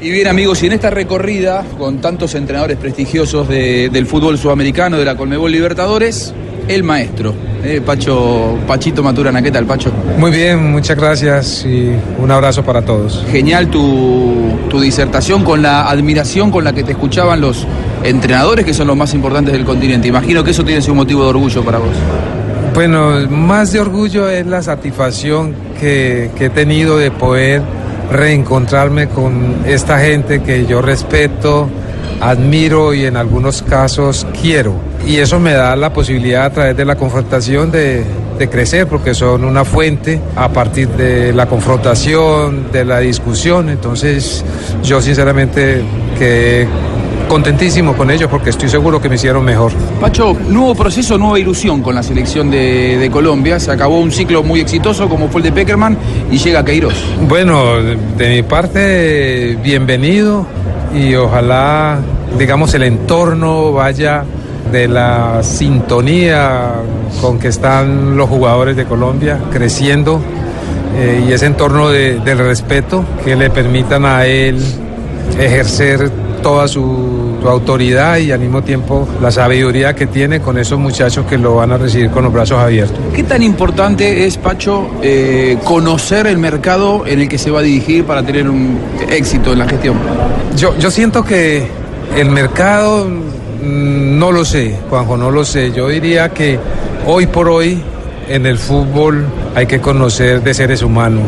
Y bien amigos, y en esta recorrida con tantos entrenadores prestigiosos de- del fútbol sudamericano, de la Colmebol Libertadores, el maestro, eh, Pacho, Pachito Maturana, ¿qué tal Pacho? Muy bien, muchas gracias y un abrazo para todos. Genial tu, tu disertación con la admiración con la que te escuchaban los entrenadores que son los más importantes del continente. Imagino que eso tiene un motivo de orgullo para vos. Bueno, más de orgullo es la satisfacción que, que he tenido de poder reencontrarme con esta gente que yo respeto, admiro y en algunos casos quiero. Y eso me da la posibilidad a través de la confrontación de, crecer, porque son una fuente a partir de la confrontación, de la discusión. Entonces yo sinceramente quedé contentísimo con ellos porque estoy seguro que me hicieron mejor. Pacho, nuevo proceso, nueva ilusión con la selección de, de Colombia. Se acabó un ciclo muy exitoso como fue el de Peckerman y llega Queiroz. Bueno, de, de mi parte, bienvenido y ojalá, digamos, el entorno vaya de la sintonía con que están los jugadores de Colombia creciendo eh, y ese entorno de- del respeto que le permitan a él ejercer toda su, su autoridad y al mismo tiempo la sabiduría que tiene con esos muchachos que lo van a recibir con los brazos abiertos. ¿Qué tan importante es, Pacho, eh, conocer el mercado en el que se va a dirigir para tener un éxito en la gestión? Yo, yo siento que el mercado, mm, no lo sé, Juanjo, no lo sé. Yo diría que hoy por hoy en el fútbol hay que conocer de seres humanos.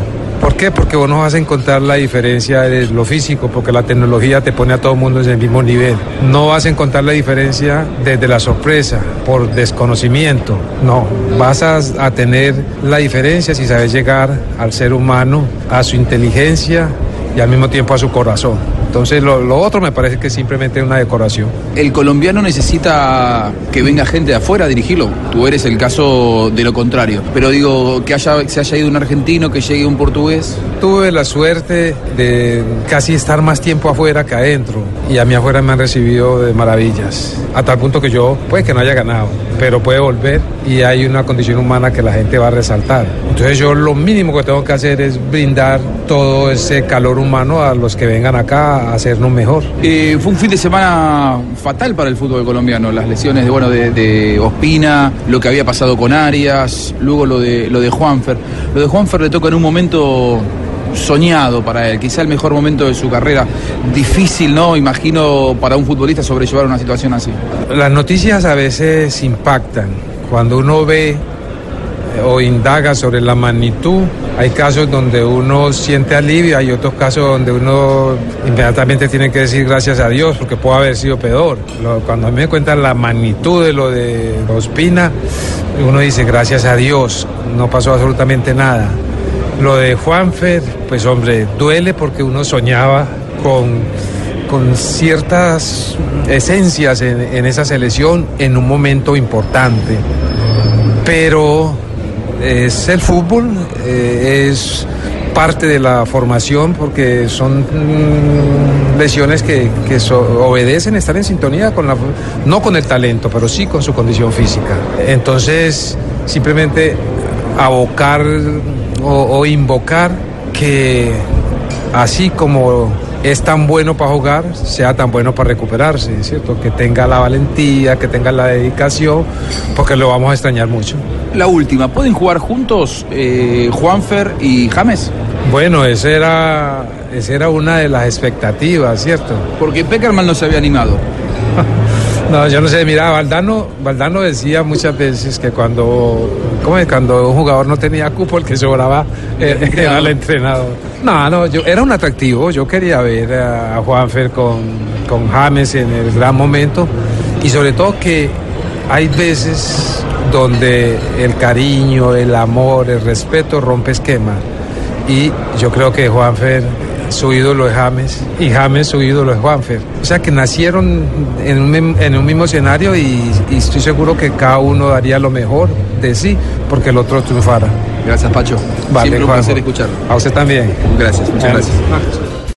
¿Por qué? Porque vos no vas a encontrar la diferencia de lo físico, porque la tecnología te pone a todo el mundo en el mismo nivel. No vas a encontrar la diferencia desde la sorpresa, por desconocimiento. No, vas a tener la diferencia si sabes llegar al ser humano, a su inteligencia y al mismo tiempo a su corazón. Entonces lo, lo otro me parece que es simplemente una decoración. El colombiano necesita que venga gente de afuera a dirigirlo. Tú eres el caso de lo contrario. Pero digo, que haya, se haya ido un argentino, que llegue un portugués. Tuve la suerte de casi estar más tiempo afuera que adentro y a mí afuera me han recibido de maravillas, a tal punto que yo puede que no haya ganado, pero puede volver y hay una condición humana que la gente va a resaltar. Entonces yo lo mínimo que tengo que hacer es brindar todo ese calor humano a los que vengan acá a hacernos mejor. Eh, fue un fin de semana fatal para el fútbol colombiano. Las lesiones de, bueno, de, de Ospina, lo que había pasado con Arias, luego lo de, lo de Juanfer. Lo de Juanfer le toca en un momento soñado para él, quizá el mejor momento de su carrera. Difícil, ¿no? Imagino para un futbolista sobrellevar una situación así. Las noticias a veces impactan. Cuando uno ve eh, o indaga sobre la magnitud, hay casos donde uno siente alivio, hay otros casos donde uno inmediatamente tiene que decir gracias a Dios porque puede haber sido peor. Cuando a mí me cuentan la magnitud de lo de Ospina, uno dice gracias a Dios, no pasó absolutamente nada. Lo de Juanfer, pues hombre, duele porque uno soñaba con, con ciertas esencias en, en esa selección en un momento importante. Pero es el fútbol, eh, es parte de la formación porque son mm, lesiones que, que obedecen estar en sintonía con la, no con el talento, pero sí con su condición física. Entonces, simplemente abocar o, o invocar que así como es tan bueno para jugar, sea tan bueno para recuperarse, ¿cierto? Que tenga la valentía, que tenga la dedicación, porque lo vamos a extrañar mucho. La última, ¿pueden jugar juntos eh, Juanfer y James? Bueno, esa era, esa era una de las expectativas, ¿cierto? Porque Peckerman no se había animado. No, yo no sé, mira, Valdano, Valdano decía muchas veces que cuando, ¿cómo es? cuando un jugador no tenía cupo, el que sobraba era, el entrenador. No, no, yo, era un atractivo, yo quería ver a Juanfer con, con James en el gran momento y sobre todo que hay veces donde el cariño, el amor, el respeto rompe esquema y yo creo que Juanfer su ídolo es James y James su ídolo es Juanfer. O sea que nacieron en un, en un mismo escenario y, y estoy seguro que cada uno daría lo mejor de sí porque el otro triunfara. Gracias, Pacho. Vale, Siempre un placer escucharlo. A usted también. Gracias, muchas gracias.